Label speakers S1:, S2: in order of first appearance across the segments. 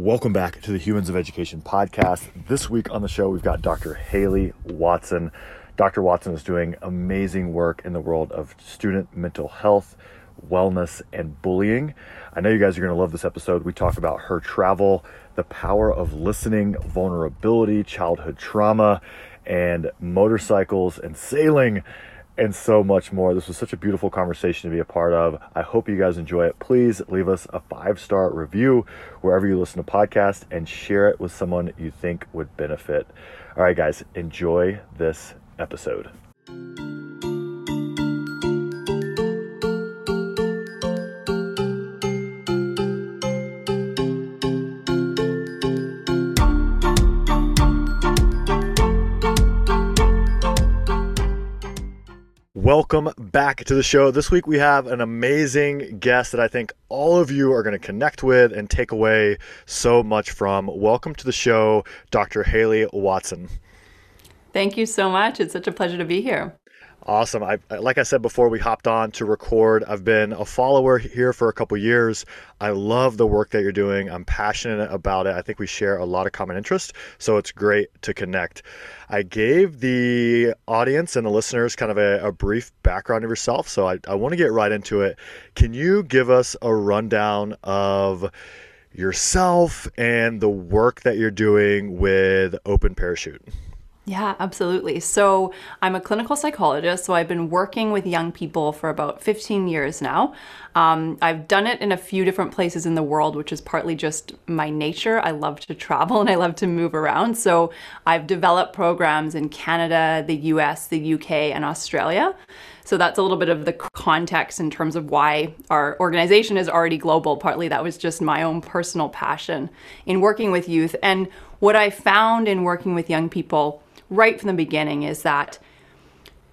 S1: Welcome back to the Humans of Education podcast. This week on the show, we've got Dr. Hayley Watson. Dr. Watson is doing amazing work in the world of student mental health, wellness, and bullying. I know you guys are going to love this episode. We talk about her travel, the power of listening, vulnerability, childhood trauma, and motorcycles and sailing and so much more. This was such a beautiful conversation to be a part of. I hope you guys enjoy it. Please leave us a five star review wherever you listen to podcasts and share it with someone you think would benefit. All right, guys, enjoy this episode. Welcome back to the show. This week we have an amazing guest that I think all of you are going to connect with and take away so much from. Welcome to the show, Dr. Hayley Watson.
S2: Thank you so much. It's such a pleasure to be here.
S1: Awesome. I, like I said before we hopped on to record, I've been a follower here for a couple years. I love the work that you're doing. I'm passionate about it. I think we share a lot of common interest, so it's great to connect. I gave the audience and the listeners kind of a, a brief background of yourself, so I, I want to get right into it. Can you give us a rundown of yourself and the work that you're doing with Open Parachute?
S2: Yeah, absolutely. So, I'm a clinical psychologist, so I've been working with young people for about 15 years now. Um, I've done it in a few different places in the world, which is partly just my nature. I love to travel and I love to move around. So, I've developed programs in Canada, the US, the UK, and Australia. So that's a little bit of the context in terms of why our organization is already global. Partly that was just my own personal passion in working with youth. And what I found in working with young people right from the beginning is that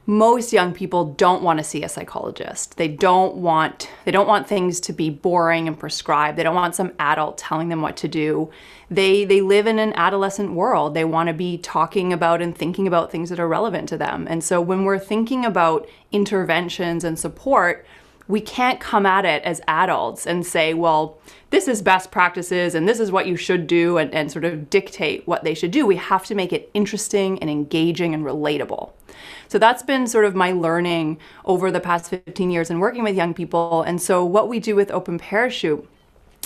S2: most young people don't want to see a psychologist. They don't want they don't want things to be boring and prescribed. They don't want some adult telling them what to do. They they live in an adolescent world. They want to be talking about and thinking about things that are relevant to them. And so when we're thinking about interventions and support, we can't come at it as adults and say, well, this is best practices and this is what you should do and, and sort of dictate what they should do. We have to make it interesting and engaging and relatable. So that's been sort of my learning over the past 15 years in working with young people. And so what we do with Open Parachute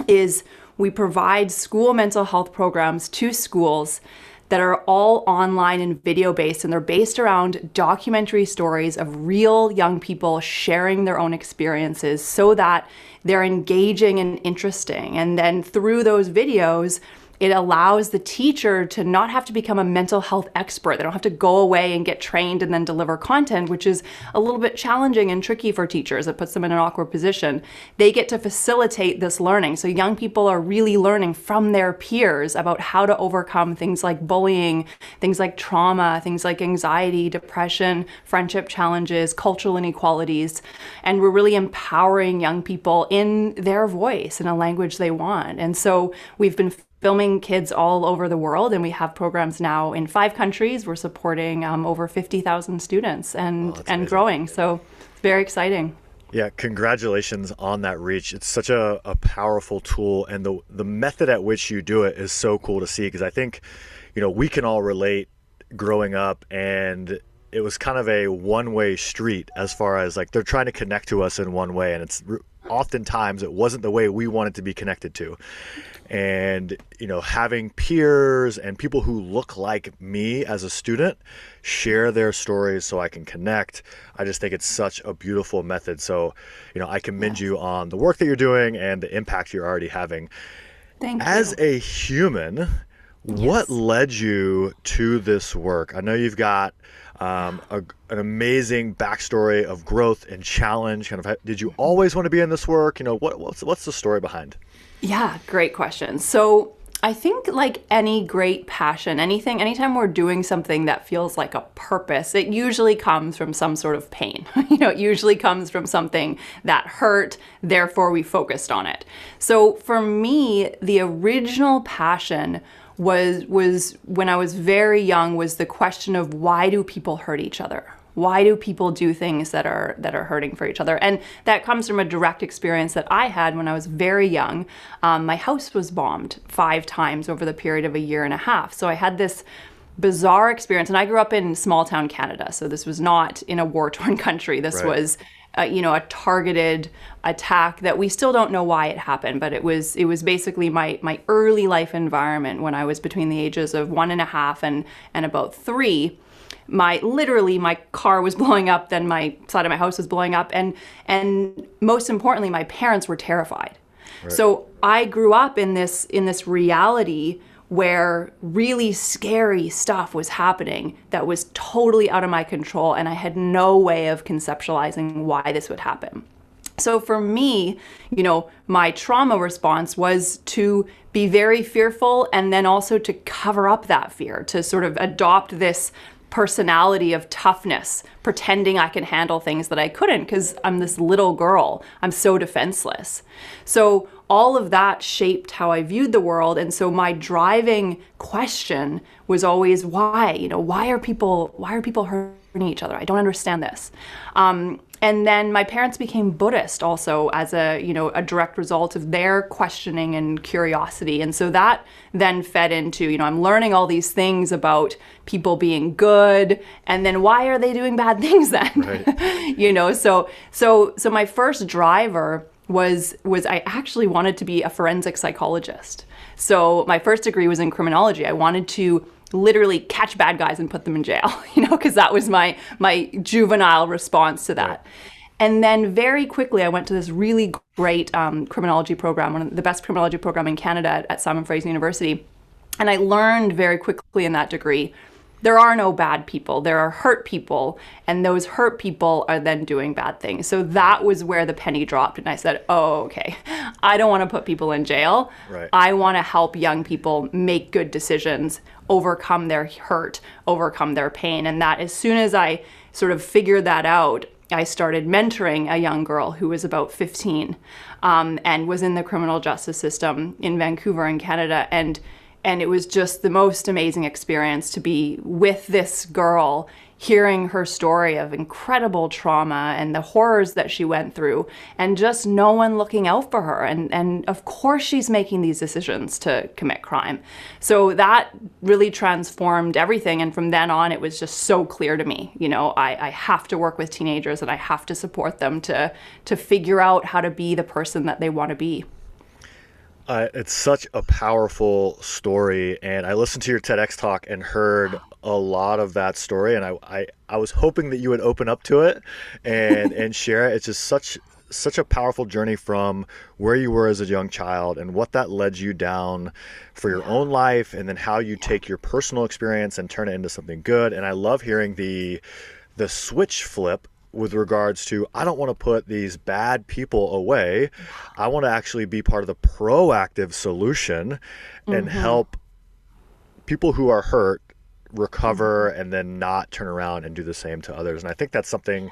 S2: is we provide school mental health programs to schools that are all online and video based, and they're based around documentary stories of real young people sharing their own experiences so that they're engaging and interesting. And then through those videos, it allows the teacher to not have to become a mental health expert. They don't have to go away and get trained and then deliver content, which is a little bit challenging and tricky for teachers. It puts them in an awkward position. They get to facilitate this learning. So young people are really learning from their peers about how to overcome things like bullying, things like trauma, things like anxiety, depression, friendship challenges, cultural inequalities. And we're really empowering young people in their voice in a language they want. And so we've been filming kids all over the world, and we have programs now in five countries. We're supporting um, over 50,000 students and, oh, and growing. So it's very exciting.
S1: Yeah, congratulations on that reach. It's such a, a powerful tool, and the the method at which you do it is so cool to see. Because I think, you know, we can all relate growing up, and it was kind of a one way street as far as like they're trying to connect to us in one way, and it's oftentimes it wasn't the way we wanted to be connected to. And you know having peers and people who look like me as a student share their stories so i can connect i just think it's such a beautiful method. So you know i commend you on the work that you're doing and the impact you're already having.
S2: Thank
S1: as you. a human yes. what led you to this work? I know you've got um, a, an amazing backstory of growth and challenge kind of did you always want to be in this work you know what, what's, what's the story behind
S2: yeah, great question. So I think like any great passion, anything, anytime we're doing something that feels like a purpose, it usually comes from some sort of pain. you know, it usually comes from something that hurt, therefore we focused on it. So for me, the original passion was was when I was very young was the question of why do people hurt each other? Why do people do things that are that are hurting for each other? And that comes from a direct experience that I had when I was very young. Um, my house was bombed five times over the period of a year and a half. So I had this bizarre experience, and I grew up in small town Canada. So this was not in a war torn country. This
S1: Right.
S2: was uh, you know a targeted attack that we still don't know why it happened but it was it was basically my my early life environment when i was between the ages of one and a half and and about three. My literally my car was blowing up then my side of my house was blowing up and and most importantly my parents were terrified. So i grew up in this in this reality where really scary stuff was happening that was totally out of my control and I had no way of conceptualizing why this would happen. So for me, you know, my trauma response was to be very fearful and then also to cover up that fear, to sort of adopt this personality of toughness, pretending I can handle things that I couldn't because I'm this little girl. I'm so defenseless. So all of that shaped how I viewed the world. And so my driving question was always why? You know, why are people why are people hurting each other? I don't understand this. Um, and then my parents became Buddhist also as a you know a direct result of their questioning and curiosity. And so that then fed into you know I'm learning all these things about people being good, and then why are they doing bad things then?
S1: Right.
S2: you know, so so so my first driver was was I actually wanted to be a forensic psychologist. So my first degree was in criminology. I wanted to literally catch bad guys and put them in jail, you know, because that was my my juvenile response to that. And then very quickly, I went to this really great um, criminology program, one of the best criminology program in Canada at, at Simon Fraser University. And I learned very quickly in that degree there are no bad people. There are hurt people, and those hurt people are then doing bad things. So that was where the penny dropped, and I said, "Oh, okay. I don't want to put people in jail.
S1: Right.
S2: I want to help young people make good decisions, overcome their hurt, overcome their pain." And that as soon as I sort of figured that out, I started mentoring a young girl who was about 15 um, and was in the criminal justice system in Vancouver in Canada. And and it was just the most amazing experience to be with this girl hearing her story of incredible trauma and the horrors that she went through and just no one looking out for her. And and of course she's making these decisions to commit crime. So that really transformed everything. And from then on it was just so clear to me you know I, I have to work with teenagers and I have to support them to to figure out how to be the person that they want to be
S1: Uh, it's such a powerful story, and I listened to your TEDx talk and heard a lot of that story, and I, I, I was hoping that you would open up to it and and share it. It's just such such a powerful journey from where you were as a young child and what that led you down for your own life, and then how you take your personal experience and turn it into something good. And I love hearing the the switch flip with regards to I don't want to put these bad people away. I want to actually be part of the proactive solution and mm-hmm. help people who are hurt recover mm-hmm. and then not turn around and do the same to others. And I think that's something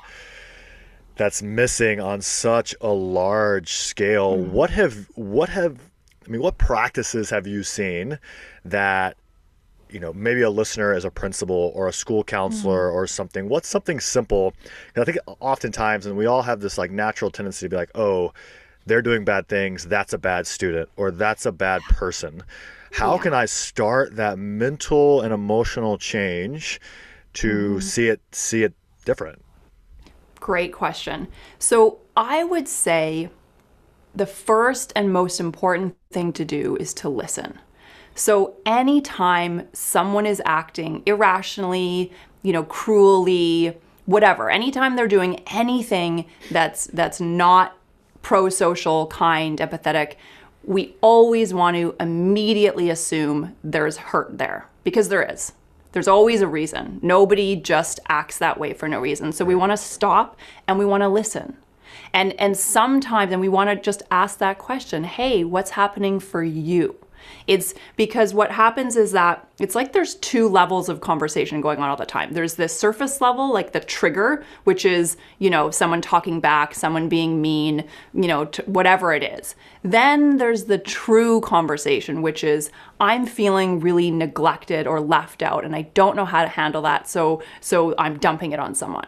S1: that's missing on such a large scale. Mm-hmm. What have what have I mean what practices have you seen that you know maybe a listener is a principal or a school counselor mm-hmm. or something what's something simple? 'Cause i think oftentimes and we all have this like natural tendency to be like oh they're doing bad things that's a bad student or that's a bad person. How can i start that mental and emotional change to mm-hmm. see it see it different?
S2: Great question. So I would say the first and most important thing to do is to listen. So anytime someone is acting irrationally, you know, cruelly, whatever, anytime they're doing anything that's that's not pro-social, kind, empathetic, we always want to immediately assume there's hurt there because there is. There's always a reason. Nobody just acts that way for no reason. So we want to stop and we want to listen. And and sometimes and we want to just ask that question, "Hey, what's happening for you?" It's because what happens is that it's like there's two levels of conversation going on all the time. There's this surface level, like the trigger, which is, you know, someone talking back, someone being mean, you know, t- whatever it is. Then there's the true conversation, which is I'm feeling really neglected or left out and I don't know how to handle that, so so I'm dumping it on someone.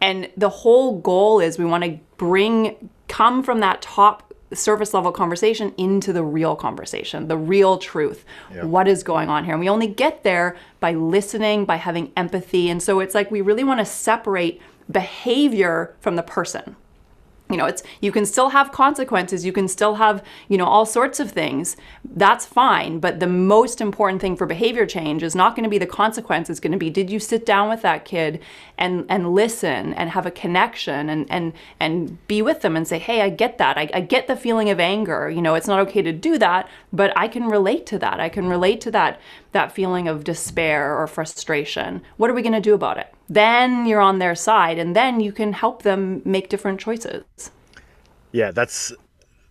S2: And the whole goal is we want to bring come from that top surface level conversation into the real conversation, the real truth. Yeah. What is going on here? And we only get there by listening, by having empathy. And so it's like we really want to separate behavior from the person you know it's you can still have consequences you can still have you know all sorts of things. That's fine but the most important thing for behavior change is not going to be the consequence it's going to be did you sit down with that kid and and listen and have a connection and and and be with them and say hey i get that. I, I get the feeling of anger. You know it's not okay to do that but i can relate to that. I can relate to that that feeling of despair or frustration. What are we going to do about it? Then you're on their side and then you can help them make different choices.
S1: Yeah that's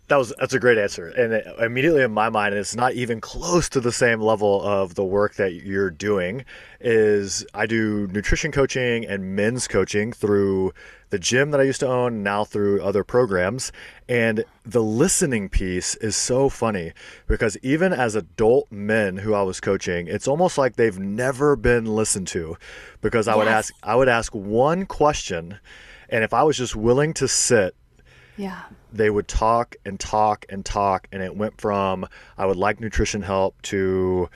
S1: that was that's a great answer. And immediately in my mind it's not even close to the same level of the work that you're doing is i do nutrition coaching and men's coaching through the gym that i used to own now through other programs and the listening piece is so funny because even as adult men who i was coaching it's almost like they've never been listened to because i yes. would ask i would ask one question and if i was just willing to sit
S2: yeah
S1: they would talk and talk and talk and it went from i would like nutrition help to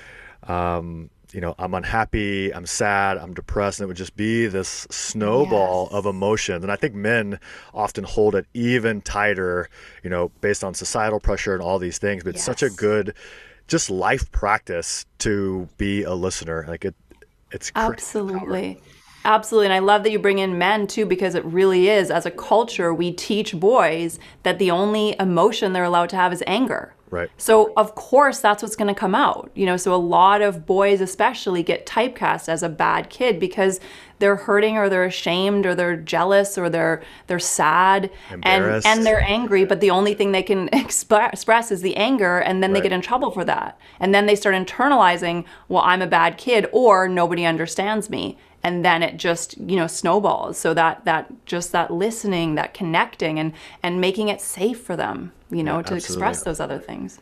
S1: um, you know i'm unhappy i'm sad i'm depressed and it would just be this snowball yes. of emotions and i think men often hold it even tighter you know based on societal pressure and all these things but yes. it's such a good just life practice to be a listener like it it's
S2: absolutely Absolutely. And I love that you bring in men too, because it really is, as a culture, we teach boys that the only emotion they're allowed to have is anger.
S1: Right.
S2: So, of course, that's what's going to come out. You know, so a lot of boys, especially, get typecast as a bad kid because they're hurting or they're ashamed or they're jealous or they're they're sad and and they're angry but the only thing they can express is the anger and then right. they get in trouble for that and then they start internalizing well i'm a bad kid or nobody understands me and then it just you know snowballs so that that just that listening that connecting and and making it safe for them you know yeah, to express those other things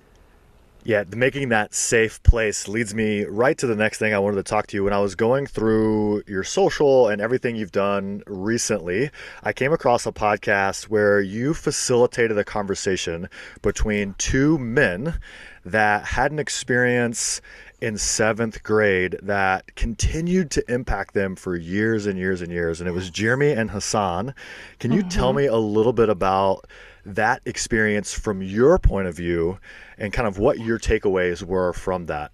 S1: yeah, making that safe place leads me right to the next thing I wanted to talk to you. When I was going through your social and everything you've done recently, I came across a podcast where you facilitated a conversation between two men that had an experience in seventh grade that continued to impact them for years and years and years. And it was Jeremy and Hassan. Can you mm-hmm. tell me a little bit about that experience from your point of view and kind of what your takeaways were from that?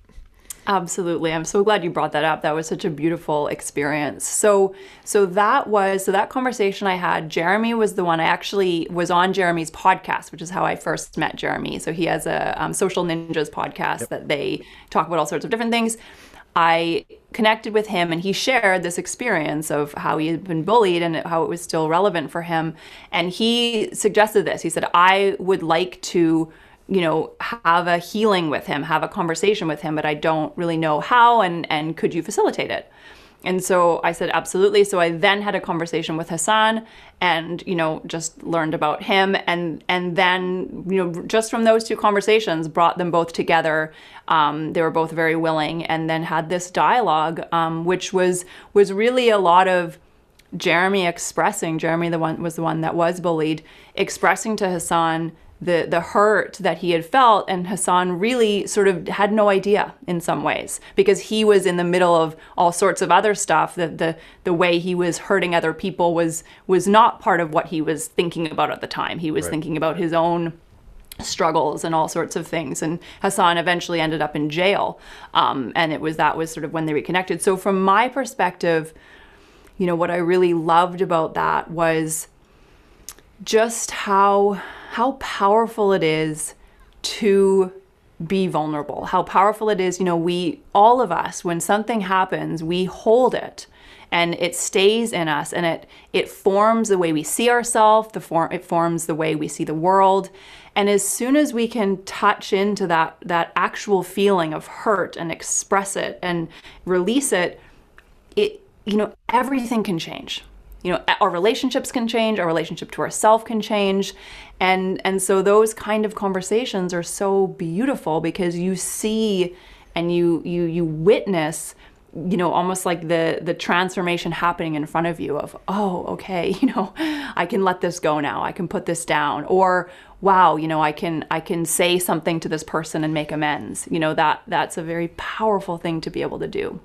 S2: Absolutely. I'm so glad you brought that up. That was such a beautiful experience. So so that was so that conversation I had, Jeremy was the one I actually was on Jeremy's podcast, which is how I first met Jeremy. So he has a um, Social Ninjas podcast yep. that they talk about all sorts of different things. I connected with him and he shared this experience of how he had been bullied and how it was still relevant for him. And he suggested this. He said, I would like to you know have a healing with him have a conversation with him but i don't really know how and and could you facilitate it and so i said absolutely. So i then had a conversation with hassan and you know just learned about him. And and then you know just from those two conversations brought them both together. Um, they were both very willing and then had this dialogue um, which was was really a lot of jeremy expressing jeremy the one was the one that was bullied expressing to hassan the the hurt that he had felt and Hassan really sort of had no idea in some ways because he was in the middle of all sorts of other stuff. That the the way he was hurting other people was was not part of what he was thinking about at the time. He was right. thinking about his own struggles and all sorts of things and Hassan eventually ended up in jail. Um, and it was that was sort of when they reconnected. So from my perspective you know what I really loved about that was just how how powerful it is to be vulnerable. How powerful it is, you know, we all of us when something happens, we hold it and it stays in us and it it forms the way we see ourselves, the form it forms the way we see the world. And as soon as we can touch into that that actual feeling of hurt and express it and release it, it you know, everything can change. You know, our relationships can change, our relationship to ourself can change. And and so those kind of conversations are so beautiful because you see and you you you witness you know almost like the the transformation happening in front of you of oh okay you know i can let this go now. I can put this down. Or wow you know i can i can say something to this person and make amends. You know that that's a very powerful thing to be able to do.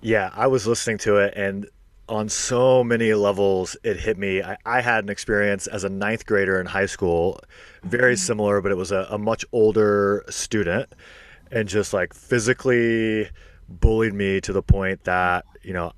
S1: Yeah i was listening to it and on so many levels it hit me i, I had an experience as a ninth grader in high school very mm-hmm. similar but it was a, a much older student and just like physically bullied me to the point that you know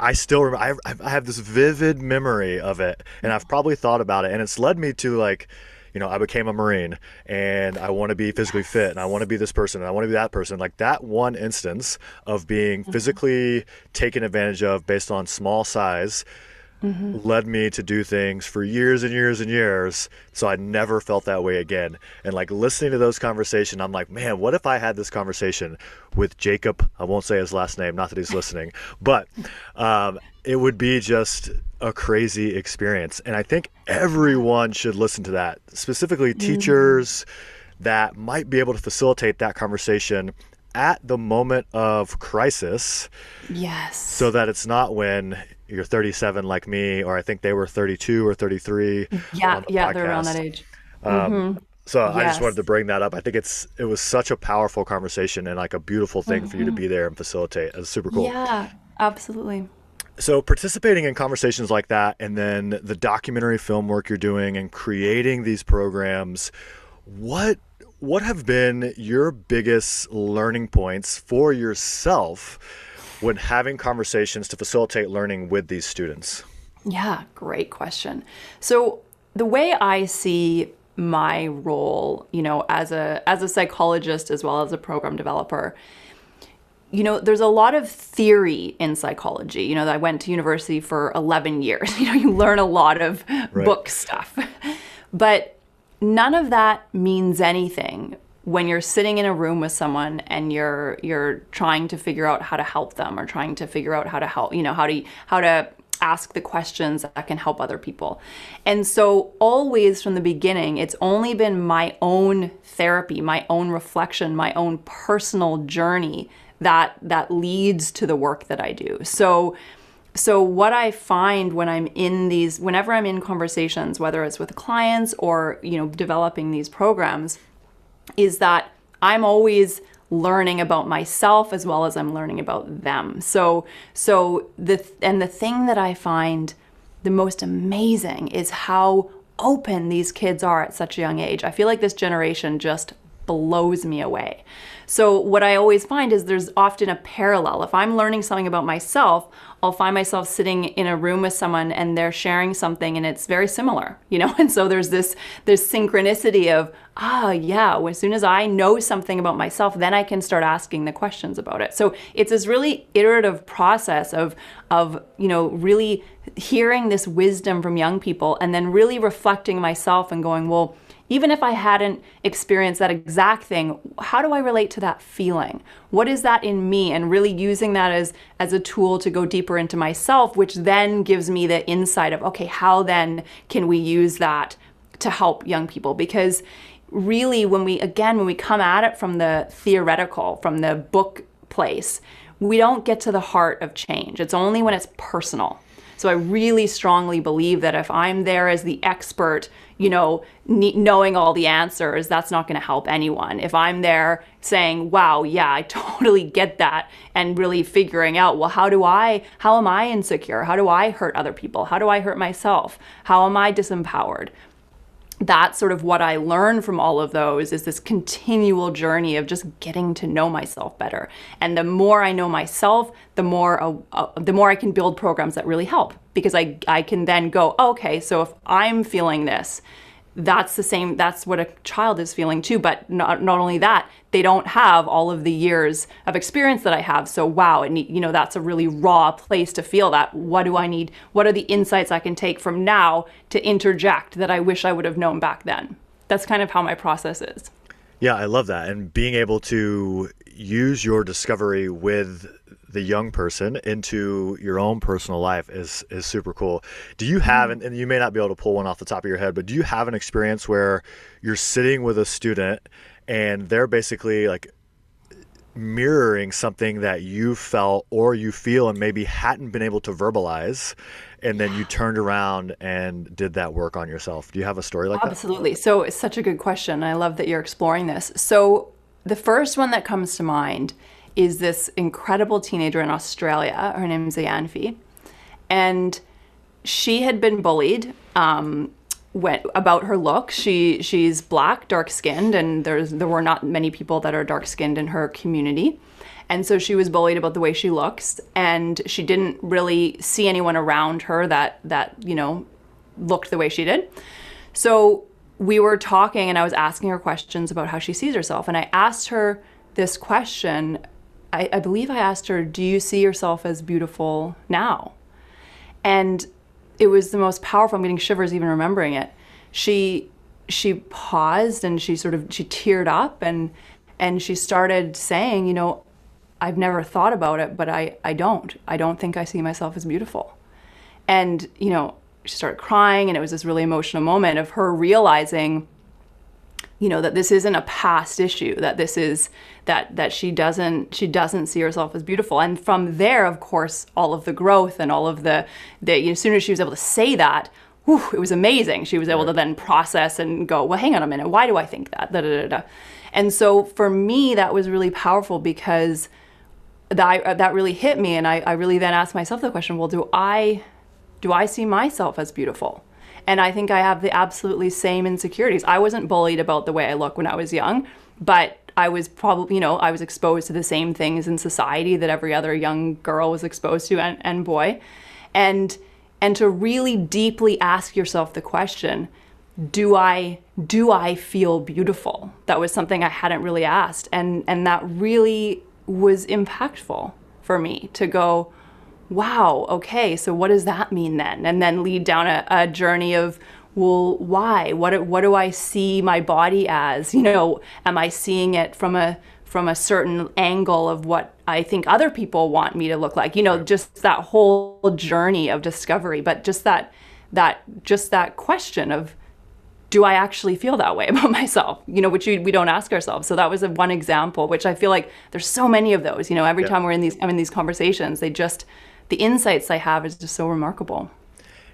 S1: I still remember, I, I have this vivid memory of it and I've probably thought about it and it's led me to like you know I became a marine and I want to be physically fit and I want to be this person and I want to be that person like that one instance of being mm-hmm. physically taken advantage of based on small size mm-hmm. led me to do things for years and years and years. So I never felt that way again. And like listening to those conversations, I'm like, man, what if I had this conversation with Jacob? I won't say his last name, not that he's listening, but um, it would be just a crazy experience. And I think everyone should listen to that, specifically mm-hmm. teachers that might be able to facilitate that conversation at the moment of crisis.
S2: Yes.
S1: So that it's not when you're 37 like me, or I think they were 32 or 33.
S2: Yeah, the yeah, podcast. they're around that age. Um,
S1: mm-hmm. So yes. I just wanted to bring that up. I think it's it was such a powerful conversation and like a beautiful thing mm-hmm. for you to mm-hmm. be there and facilitate. It's super cool.
S2: Yeah, absolutely.
S1: So participating in conversations like that, and then the documentary film work you're doing, and creating these programs, what what have been your biggest learning points for yourself when having conversations to facilitate learning with these students?
S2: Yeah, great question. So the way I see my role, you know, as a as a psychologist as well as a program developer, you know, there's a lot of theory in psychology. You know, I went to university for 11 years. You know, you learn a lot of right. book stuff. But none of that means anything when you're sitting in a room with someone and you're you're trying to figure out how to help them or trying to figure out how to help you know how to how to ask the questions that can help other people. And so always from the beginning it's only been my own therapy, my own reflection, my own personal journey that that leads to the work that I do. So so what I find when I'm in these whenever I'm in conversations whether it's with clients or you know developing these programs is that I'm always learning about myself as well as I'm learning about them. So so the and the thing that I find the most amazing is how open these kids are at such a young age. I feel like this generation just blows me away. So, what I always find is there's often a parallel. If I'm learning something about myself, I'll find myself sitting in a room with someone and they're sharing something and it's very similar, you know? And so there's this this synchronicity of, ah, yeah, as soon as I know something about myself, then I can start asking the questions about it. So, it's this really iterative process of of, you know, really hearing this wisdom from young people and then really reflecting myself and going, well, even if I hadn't experienced that exact thing, how do I relate to that feeling? What is that in me? And really using that as, as a tool to go deeper into myself, which then gives me the insight of, okay, how then can we use that to help young people? Because really, when we, again, when we come at it from the theoretical, from the book place, we don't get to the heart of change. It's only when it's personal. So I really strongly believe that if I'm there as the expert, you know, knowing all the answers, that's not going to help anyone. If I'm there saying, wow, yeah, I totally get that, and really figuring out, well, how do I, how am I insecure? How do I hurt other people? How do I hurt myself? How am I disempowered? That's sort of what I learned from all of those is this continual journey of just getting to know myself better. And the more I know myself, the more uh, uh, the more I can build programs that really help because I I can then go, okay, so if I'm feeling this, that's the same that's what a child is feeling too but not, not only that they don't have all of the years of experience that i have so wow and you know that's a really raw place to feel that what do i need what are the insights i can take from now to interject that i wish i would have known back then that's kind of how my process is.
S1: Yeah, I love that. And being able to use your discovery with the young person into your own personal life is is super cool. Do you have mm-hmm. and, and you may not be able to pull one off the top of your head, but do you have an experience where you're sitting with a student and they're basically like mirroring something that you felt or you feel and maybe hadn't been able to verbalize and then you turned around and did that work on yourself? Do you have a story like
S2: absolutely. that? Absolutely. So it's such a good question. I love that you're exploring this. So the first one that comes to mind is this incredible teenager in australia her name is Ayanfi, and she had been bullied um, went about her look. She she's black, dark skinned, and there's there were not many people that are dark skinned in her community. And so she was bullied about the way she looks, and she didn't really see anyone around her that that you know looked the way she did. So we were talking, and I was asking her questions about how she sees herself, and I asked her this question. I, I believe I asked her, "Do you see yourself as beautiful now?" And it was the most powerful. I'm getting shivers even remembering it. She she paused and she sort of she teared up and and she started saying, you know, I've never thought about it, but I I don't. I don't think I see myself as beautiful. And you know, she started crying and it was this really emotional moment of her realizing you know that this isn't a past issue that this is that that she doesn't she doesn't see herself as beautiful. And from there of course all of the growth and all of the the you know, as soon as she was able to say that whew, it was amazing. She was able right. to then process and go well hang on a minute. Why do i think that? Da, da, da, da. and so for me that was really powerful because that that really hit me. And I, I really then asked myself the question well do i do i see myself as beautiful and I think I have the absolutely same insecurities. I wasn't bullied about the way I look when I was young, but I was probably, you know, I was exposed to the same things in society that every other young girl was exposed to and, and boy. And and to really deeply ask yourself the question, do I do I feel beautiful? That was something I hadn't really asked. And and that really was impactful for me to go, wow, okay, so what does that mean then? And then lead down a, a journey of, well, why? What, what do I see my body as? You know, am I seeing it from a from a certain angle of what I think other people want me to look like? You know, just that whole journey of discovery, but just that that just that question of do I actually feel that way about myself? You know, which we, we don't ask ourselves. So that was a, one example, which I feel like there's so many of those. You know, every yeah. time we're in these I'm in these conversations, they just the insights I have is just so remarkable.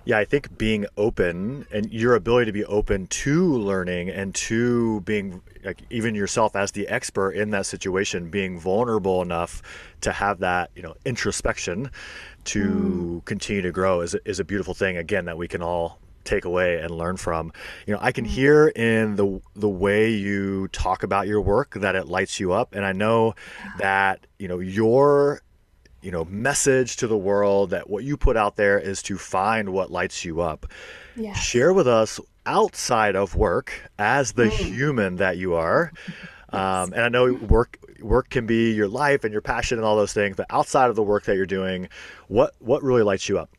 S1: Yeah, I think being open and your ability to be open to learning and to being like even yourself as the expert in that situation, being vulnerable enough to have that, you know, introspection to mm. continue to grow is, is a beautiful thing again that we can all take away and learn from. You know, I can mm. hear in the the way you talk about your work that it lights you up and I know that, you know, your you know message to the world that what you put out there is to find what lights you up yes. share with us outside of work as the mm. human that you are um, and i know work work can be your life and your passion and all those things but outside of the work that you're doing what what really lights you up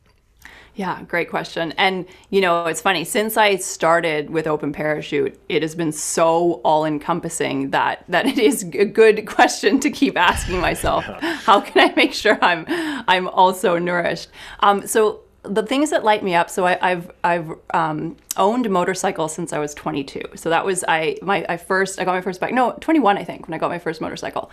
S2: yeah, great question. And you know, it's funny, since I started with Open Parachute, it has been so all encompassing that that it is a good question to keep asking myself. How can I make sure I'm I'm also nourished? Um, so the things that light me up. So I, have I've um, owned motorcycles since I was 22. So that was I my I first I got my first bike. No, 21 I think when I got my first motorcycle.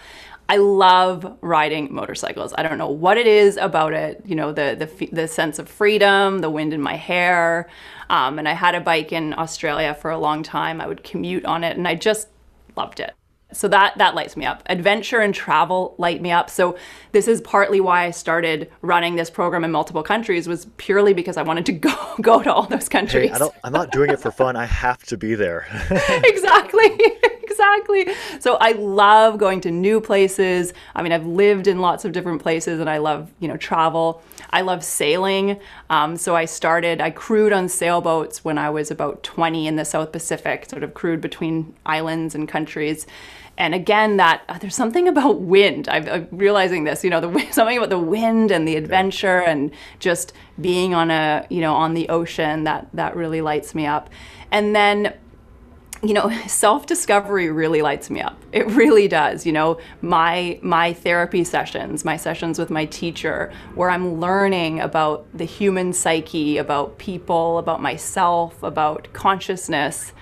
S2: I love riding motorcycles. I don't know what it is about it. You know the the the sense of freedom, the wind in my hair. Um, and I had a bike in Australia for a long time. I would commute on it, and I just loved it so that that lights me up. Adventure and travel light me up. So this is partly why i started running this program in multiple countries was purely because i wanted to go go to all those countries
S1: hey, I don't, i'm not doing it for fun. I have to be there.
S2: Exactly exactly. So i love going to new places. I mean i've lived in lots of different places and i love you know travel. I love sailing. Um, so i started i crewed on sailboats when i was about 20 in the south pacific sort of crewed between islands and countries. And again that uh, there's something about wind. I'm, I'm, realizing this you know the something about the wind and the adventure and just being on a you know on the ocean that that really lights me up. And then you know self-discovery really lights me up. It really does you know. My my therapy sessions my sessions with my teacher where i'm learning about the human psyche about people about myself about consciousness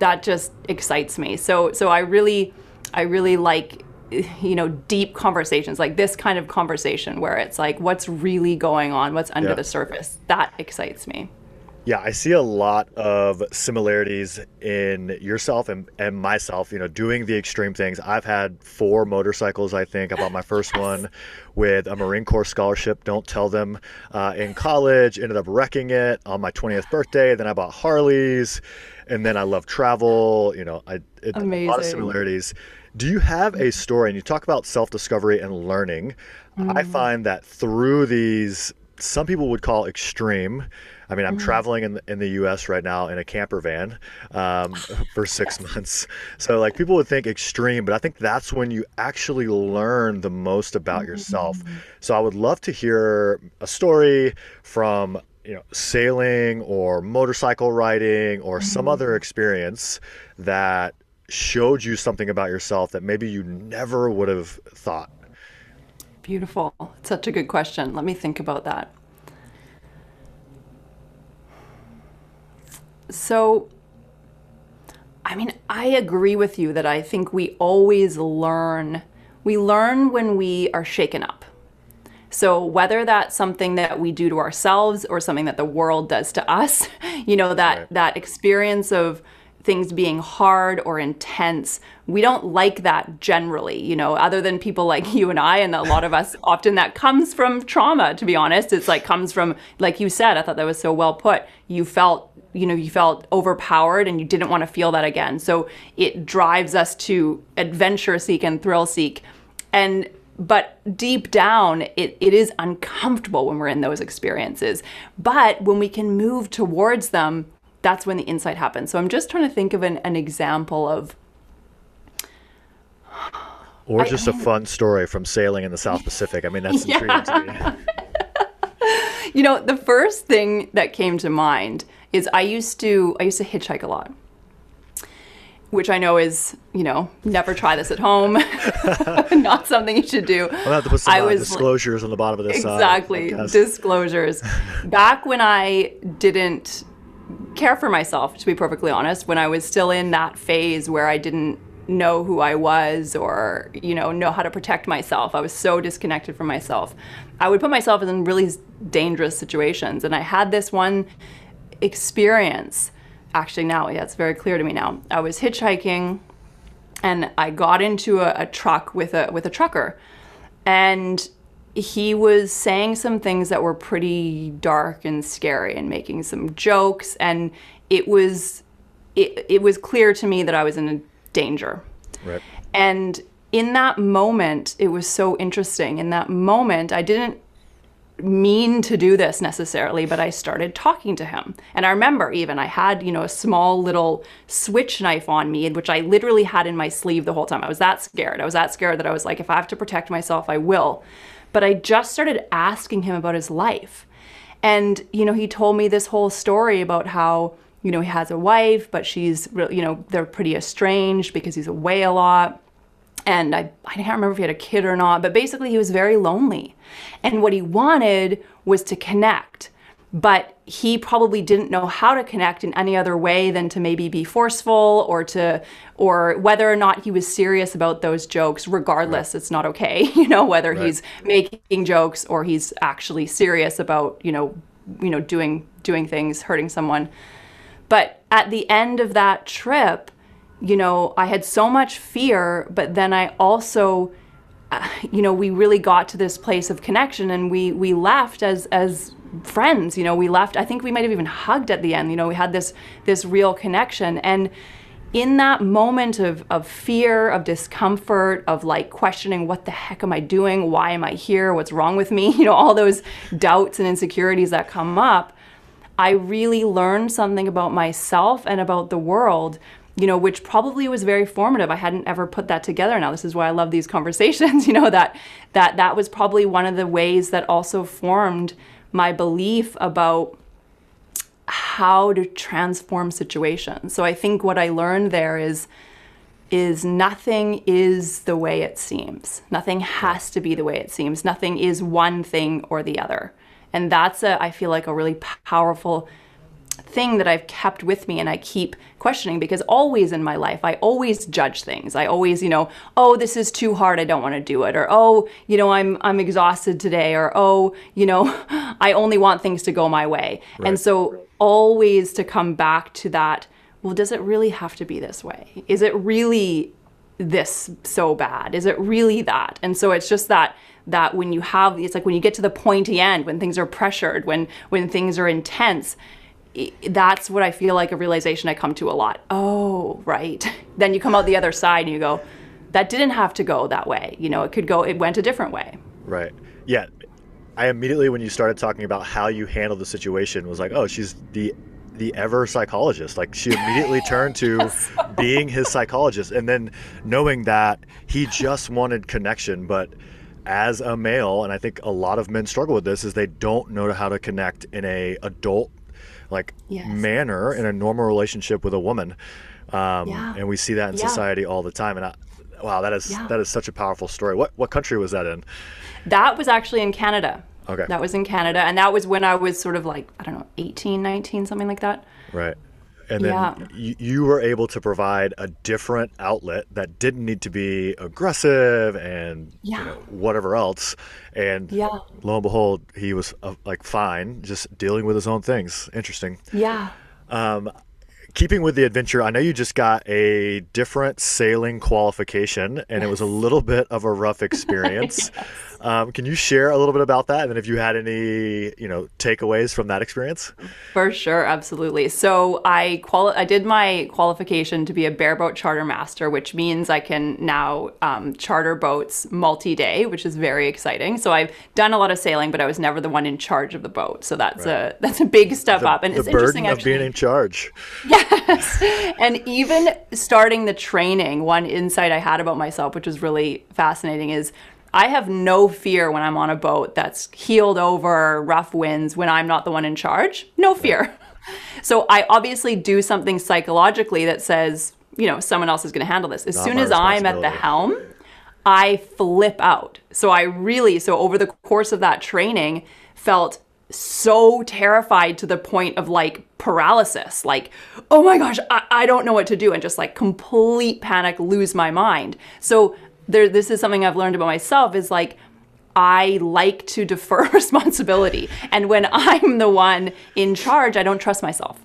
S2: that just excites me. So so i really i really like you know deep conversations like this kind of conversation where it's like what's really going on? What's under
S1: Yeah.
S2: the surface? That excites me
S1: Yeah, I see a lot of similarities in yourself and, and myself, you know, doing the extreme things. I've had four motorcycles, I think. I bought my first one with a Marine Corps scholarship, don't tell them, uh, in college, ended up wrecking it on my 20th birthday. Then I bought Harleys, and then I love travel, you know, I, it, a lot of similarities. Do you have a story, and you talk about self discovery and learning? I find that through these, some people would call extreme. I mean, I'm mm. traveling in the, in the U.S. right now in a camper van um, for six months. So, like, people would think extreme, but I think that's when you actually learn the most about mm-hmm, yourself. Mm-hmm. So, I would love to hear a story from you know sailing or motorcycle riding or some other mm-hmm. experience that showed you something about yourself that maybe you never would have thought.
S2: Beautiful. Such a good question. Let me think about that. So, I mean, I agree with you that I think we always learn. We learn when we are shaken up. So, whether that's something that we do to ourselves or something that the world does to us, you know, that,
S1: Right.
S2: that experience of things being hard or intense, we don't like that generally, you know, other than people like you and I, and a lot of us often that comes from trauma, to be honest. It's like comes from, like you said, I thought that was so well put. You felt, you know, you felt overpowered and you didn't want to feel that again. So it drives us to adventure seek and thrill seek. And but deep down it, it is uncomfortable when we're in those experiences but when we can move towards them that's when the insight happens so i'm just trying to think of an, an example of
S1: Or
S2: I-
S1: just a fun story from sailing in the South Pacific. I mean, that's intriguing to me.
S2: you know the first thing that came to mind is i used to i used to hitchhike a lot which i know is you know never try this at home not something you should do
S1: I'll have to put some
S2: I
S1: uh,
S2: was-
S1: disclosures on the bottom of this. uh,
S2: exactly
S1: podcast.
S2: disclosures back when i didn't care for myself to be perfectly honest when i was still in that phase where i didn't know who i was or you know know how to protect myself. I was so disconnected from myself. I would put myself in really dangerous situations and i had this one experience actually now yeah it's very clear to me now. I was hitchhiking and I got into a, a truck with a with a trucker, and he was saying some things that were pretty dark and scary, and making some jokes, and it was it, it was clear to me that I was in danger.
S1: Right.
S2: And in that moment, it was so interesting. In that moment, I didn't mean to do this necessarily, but I started talking to him. And I remember even I had, you know, a small little switch knife on me, which I literally had in my sleeve the whole time. I was that scared. I was that scared that I was like, if I have to protect myself, I will. But I just started asking him about his life. And, you know, he told me this whole story about how, you know, he has a wife, but she's, you know, they're pretty estranged because he's away a lot and I, I can't remember if he had a kid or not, but basically he was very lonely. And what he wanted was to connect, but he probably didn't know how to connect in any other way than to maybe be forceful or to, or whether or not he was serious about those jokes. Regardless, it's not okay, you know, whether
S1: Right.
S2: he's making jokes or he's actually serious about, you know, you know, doing doing things, hurting someone. But at the end of that trip, you know, I had so much fear, but then I also, uh, you know, we really got to this place of connection, and we we left as as friends. You know, we left. I think we might have even hugged at the end. You know, we had this this real connection, and in that moment of of fear, of discomfort, of like questioning what the heck am I doing? Why am I here? What's wrong with me? You know, all those doubts and insecurities that come up. I really learned something about myself and about the world, you know, which probably was very formative. I hadn't ever put that together. Now this is why I love these conversations, you know, that that that was probably one of the ways that also formed my belief about how to transform situations. So I think what I learned there is is nothing is the way it seems. Nothing has to be the way it seems. Nothing is one thing or the other. And that's a I feel like a really powerful thing that I've kept with me and I keep questioning because always in my life I always judge things. I always, you know, oh, this is too hard, I don't want to do it or oh, you know, I'm I'm exhausted today or oh, you know, I only want things to go my way. Right. And so always to come back to that, well, does it really have to be this way? Is it really this so bad? Is it really that? And so it's just that that when you have it's like when you get to the pointy end when things are pressured when when things are intense that's what I feel like a realization I come to a lot. Oh, right. Then you come out the other side and you go, that didn't have to go that way. You know, it could go, it went a different way.
S1: Right. Yeah. I immediately, when you started talking about how you handled the situation, was like, oh, she's the the ever psychologist. Like she immediately turned to being his psychologist, and then knowing that he just wanted connection, but as a male, and I think a lot of men struggle with this, is they don't know how to connect in a adult like yes. manner in a normal relationship with a woman. Um, yeah. And we see that in yeah. society all the time. And I, wow, that is yeah. that is such a powerful story. What what country was that in?
S2: That was actually in Canada.
S1: Okay.
S2: That was in Canada, and that was when I was sort of like I don't know, 18, 19, something like that.
S1: Right and then yeah. you, you were able to provide a different outlet that didn't need to be aggressive and yeah. you know, whatever else and yeah. lo and behold he was uh, like fine just dealing with his own things interesting
S2: yeah
S1: um, keeping with the adventure, I know you just got a different sailing qualification, and yes. it was a little bit of a rough experience. yes. Um, can you share a little bit about that, and then if you had any, you know, takeaways from that experience?
S2: For sure, absolutely. So I quali- I did my qualification to be a bareboat charter master, which means I can now um, charter boats multi-day, which is very exciting. So I've done a lot of sailing, but I was never the one in charge of the boat. So that's right. a that's a big step
S1: the,
S2: up,
S1: and it's interesting of being in charge.
S2: Yes. and even starting the training, one insight I had about myself, which was really fascinating, is I have no fear when I'm on a boat that's heeled over, rough winds, when I'm not the one in charge. No fear. So I obviously do something psychologically that says, you know, someone else is going to handle this. As not soon as I'm at the helm, I flip out. So I really, so over the course of that training, felt so terrified to the point of like paralysis like oh my gosh I, I don't know what to do and just like complete panic lose my mind so there this is something i've learned about myself is like I like to defer responsibility. And when I'm the one in charge, I don't trust myself.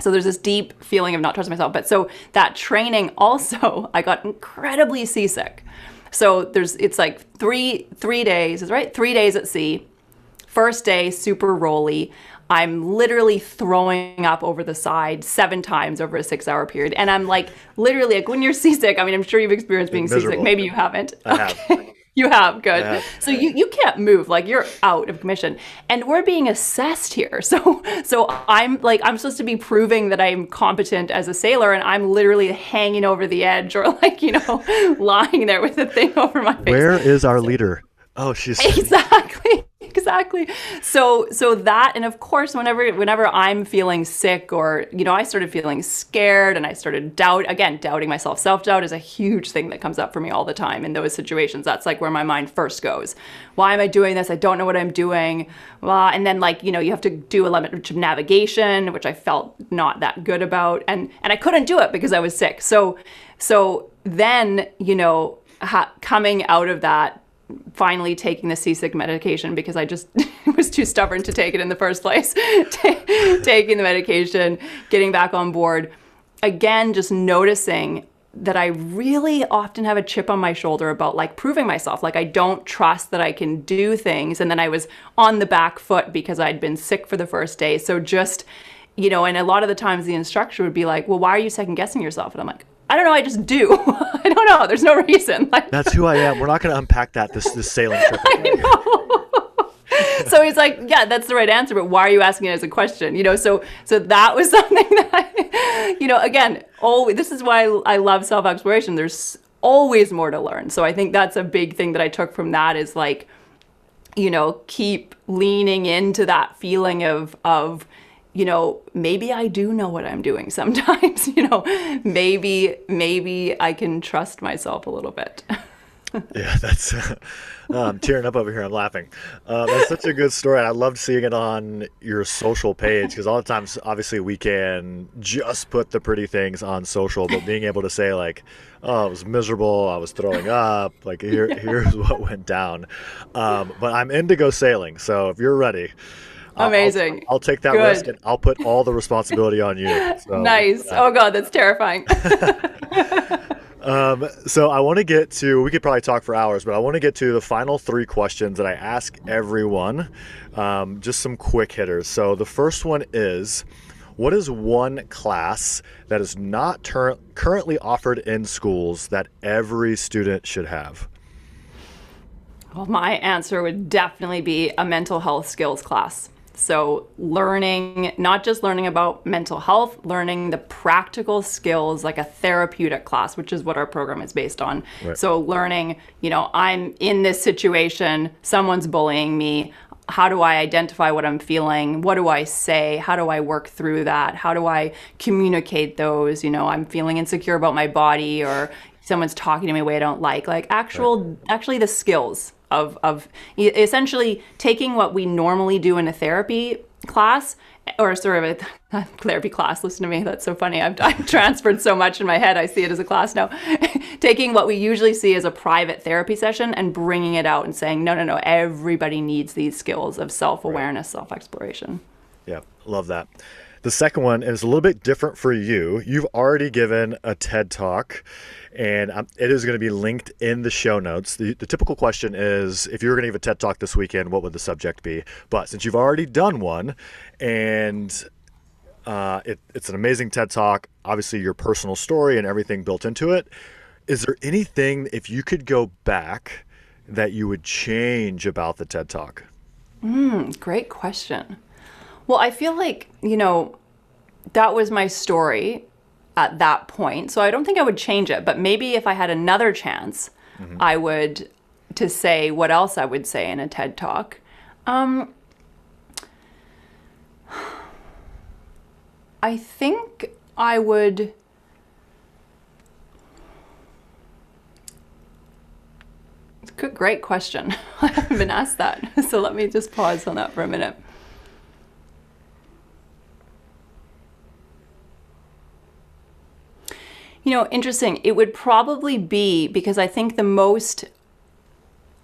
S2: So there's this deep feeling of not trusting myself. But so that training also, I got incredibly seasick. So there's it's like three three days, is right? Three days at sea First day, super rolly. I'm literally throwing up over the side seven times over a six hour period. And I'm like, literally, like when you're seasick, I mean, I'm sure you've experienced being seasick. Maybe you haven't.
S1: I okay. have.
S2: You have, good. Have. So you, you can't move, like you're out of commission. And we're being assessed here. So so I'm like I'm supposed to be proving that I'm competent as a sailor and I'm literally hanging over the edge or like, you know, lying there with a thing over my face.
S1: Where is our leader? Oh, she's
S2: exactly, exactly. So, so that, and of course, whenever, whenever I'm feeling sick, or you know, I started feeling scared, and I started doubt again, doubting myself. Self doubt is a huge thing that comes up for me all the time in those situations. That's like where my mind first goes. Why am I doing this? I don't know what I'm doing. Well, and then like you know, you have to do a bunch of navigation, which I felt not that good about, and and I couldn't do it because I was sick. So, so then you know, ha- coming out of that finally taking the seasick medication because I just was too stubborn to take it in the first place. taking the medication, getting back on board. Again, just noticing that I really often have a chip on my shoulder about like proving myself. Like I don't trust that I can do things. And then I was on the back foot because I'd been sick for the first day. So just, you know, and a lot of the times the instructor would be like, well, why are you second guessing yourself? And I'm like, I don't know. I just do. I don't know. There's no reason.
S1: Like, That's who I am. We're not going to unpack that this this sailing trip.
S2: I know. so he's like, yeah, that's the right answer. But why are you asking it as a question? You know. So so that was something that, you know, again, always. This is why I love self exploration. There's always more to learn. So I think that's a big thing that I took from that is like, you know, keep leaning into that feeling of of you know, maybe I do know what I'm doing sometimes, you know, maybe, maybe I can trust myself a little bit.
S1: yeah, that's. Uh, I'm tearing up over here. I'm laughing. Uh, that's such a good story. I loved seeing it on your social page because all the times, obviously, we can just put the pretty things on social, but being able to say like, "Oh, I was miserable. I was throwing up. Like here, here's what went down." Um, but I'm into go sailing, so if you're ready.
S2: Amazing.
S1: I'll, I'll, take that Good. risk and I'll put all the responsibility on you.
S2: So, nice. Uh, oh God, that's terrifying.
S1: Um, so I want to get to. We could probably talk for hours, but I want to get to the final three questions that I ask everyone. Um, just some quick hitters. So the first one is, what is one class that is not ter- currently offered in schools that every student should have?
S2: Well, my answer would definitely be a mental health skills class. So, learning, not just learning about mental health, learning the practical skills like a therapeutic class, which is what our program is based on. Right. So, learning, you know, I'm in this situation, someone's bullying me. How do I identify what I'm feeling? What do I say? How do I work through that? How do I communicate those? You know, I'm feeling insecure about my body or someone's talking to me a way I don't like. Like actual, right. actually the skills of of essentially taking what we normally do in a therapy class or sort of a therapy class. Listen to me, that's so funny. I've, I've transferred so much in my head. I see it as a class now. Taking what we usually see as a private therapy session and bringing it out and saying, no, no, no, everybody needs these skills of self awareness, right. self exploration.
S1: Yeah, love that. The second one is a little bit different for you. You've already given a TED talk and um, it is going to be linked in the show notes. The, the typical question is if you were going to give a TED Talk this weekend, what would the subject be? But since you've already done one and uh, it, it's an amazing TED Talk, obviously your personal story and everything built into it, is there anything, if you could go back, that you would change about the TED Talk?
S2: Mm, great question. Well, I feel like, you know, that was my story at that point. So I don't think I would change it, but maybe if I had another chance, mm-hmm. I would to say what else I would say in a TED talk. Um, I think I would. Good, great question. I haven't been asked that. So let me just pause on that for a minute. You know, interesting. It would probably be because I think the most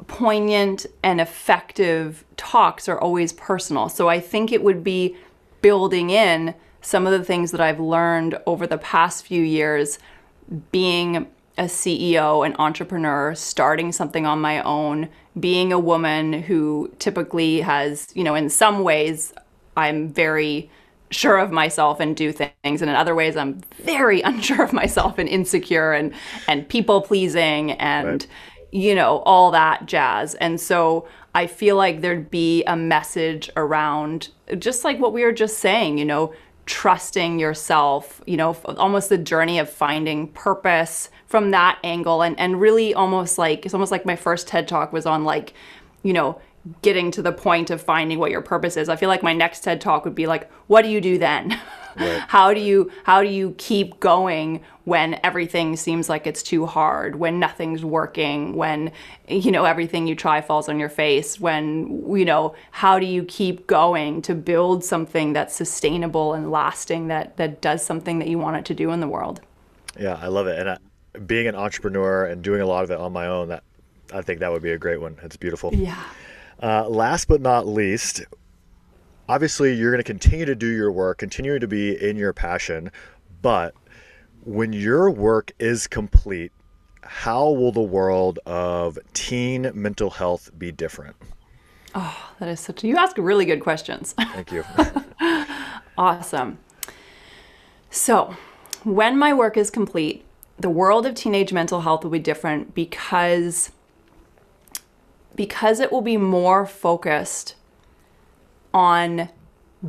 S2: poignant and effective talks are always personal. So I think it would be building in some of the things that I've learned over the past few years being a CEO, an entrepreneur, starting something on my own, being a woman who typically has, you know, in some ways, I'm very sure of myself and do things and in other ways i'm very unsure of myself and insecure and and people pleasing and right. you know all that jazz and so i feel like there'd be a message around just like what we were just saying you know trusting yourself you know almost the journey of finding purpose from that angle and and really almost like it's almost like my first ted talk was on like you know getting to the point of finding what your purpose is. I feel like my next TED talk would be like, what do you do then? Right. how do you how do you keep going when everything seems like it's too hard, when nothing's working, when you know everything you try falls on your face, when you know, how do you keep going to build something that's sustainable and lasting that that does something that you want it to do in the world?
S1: Yeah, I love it. And I, being an entrepreneur and doing a lot of it on my own, that I think that would be a great one. It's beautiful.
S2: Yeah.
S1: Uh, last but not least, obviously you're going to continue to do your work, continue to be in your passion, but when your work is complete, how will the world of teen mental health be different?
S2: Oh, that is such a, you ask really good questions.
S1: Thank you.
S2: awesome. So, when my work is complete, the world of teenage mental health will be different because because it will be more focused on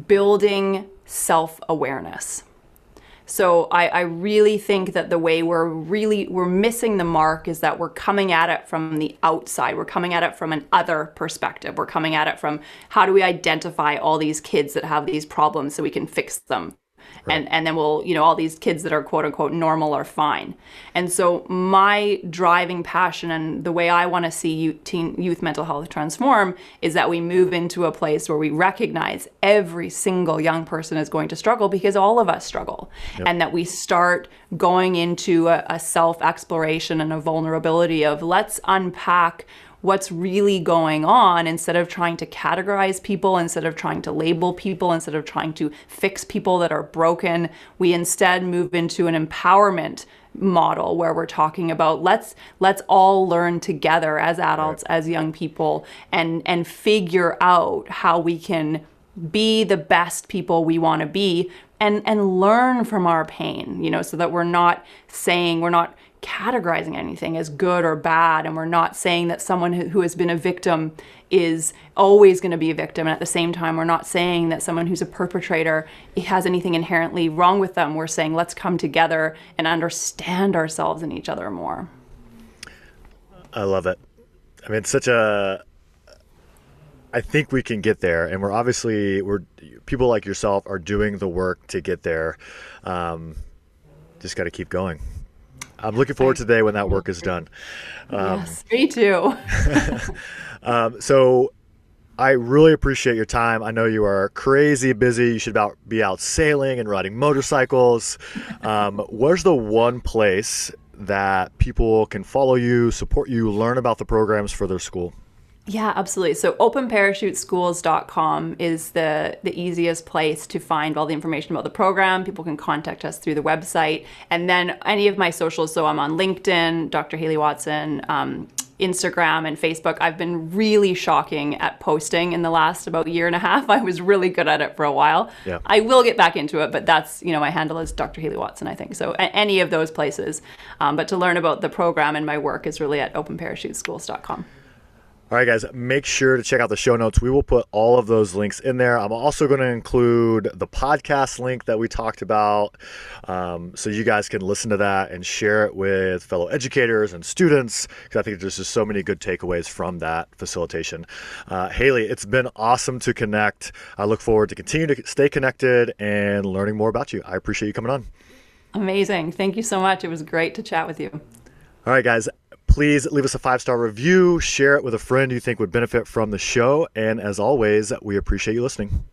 S2: building self awareness. So I, I really think that the way we're really we're missing the mark is that we're coming at it from the outside. We're coming at it from an other perspective. We're coming at it from how do we identify all these kids that have these problems so we can fix them Right. And and then we'll, you know, all these kids that are quote unquote normal are fine. And so my driving passion and the way I want to see youth, teen, youth mental health transform is that we move into a place where we recognize every single young person is going to struggle because all of us struggle. Yep. And that we start going into a, a self exploration and a vulnerability of let's unpack what's really going on instead of trying to categorize people, instead of trying to label people, instead of trying to fix people that are broken. We instead move into an empowerment model where we're talking about let's let's all learn together as adults right. as young people and and figure out how we can be the best people we want to be and and learn from our pain you know so that we're not saying we're not categorizing anything as good or bad and we're not saying that someone who has been a victim is always going to be a victim and at the same time we're not saying that someone who's a perpetrator has anything inherently wrong with them we're saying let's come together and understand ourselves and each other more
S1: i love it i mean it's such a I think we can get there, and we're obviously we're people like yourself are doing the work to get there. Um, just got to keep going. I'm looking forward to the day when that work is done.
S2: Um, yes, me too.
S1: um, so I really appreciate your time. I know you are crazy busy. You should about be out sailing and riding motorcycles. Um, where's the one place that people can follow you, support you, learn about the programs for their school?
S2: Yeah, absolutely. So openparachuteschools.com is the the easiest place to find all the information about the program. People can contact us through the website, and then any of my socials. So I'm on LinkedIn, Dr. Hayley Watson, um, Instagram, and Facebook. I've been really shocking at posting in the last about year and a half. I was really good at it for a while. Yeah. I will get back into it, but that's you know my handle is Dr. Hayley Watson. I think so. Any of those places, um, but to learn about the program and my work is really at openparachuteschools.com.
S1: All right, guys, make sure to check out the show notes. We will put all of those links in there. I'm also going to include the podcast link that we talked about um, so you guys can listen to that and share it with fellow educators and students because I think there's just so many good takeaways from that facilitation. Uh, Hayley, it's been awesome to connect. I look forward to continue to stay connected and learning more about you. I appreciate you coming on.
S2: Amazing. Thank you so much. It was great to chat with you.
S1: All right, guys Please leave us a five star review, share it with a friend you think would benefit from the show. And as always, we appreciate you listening.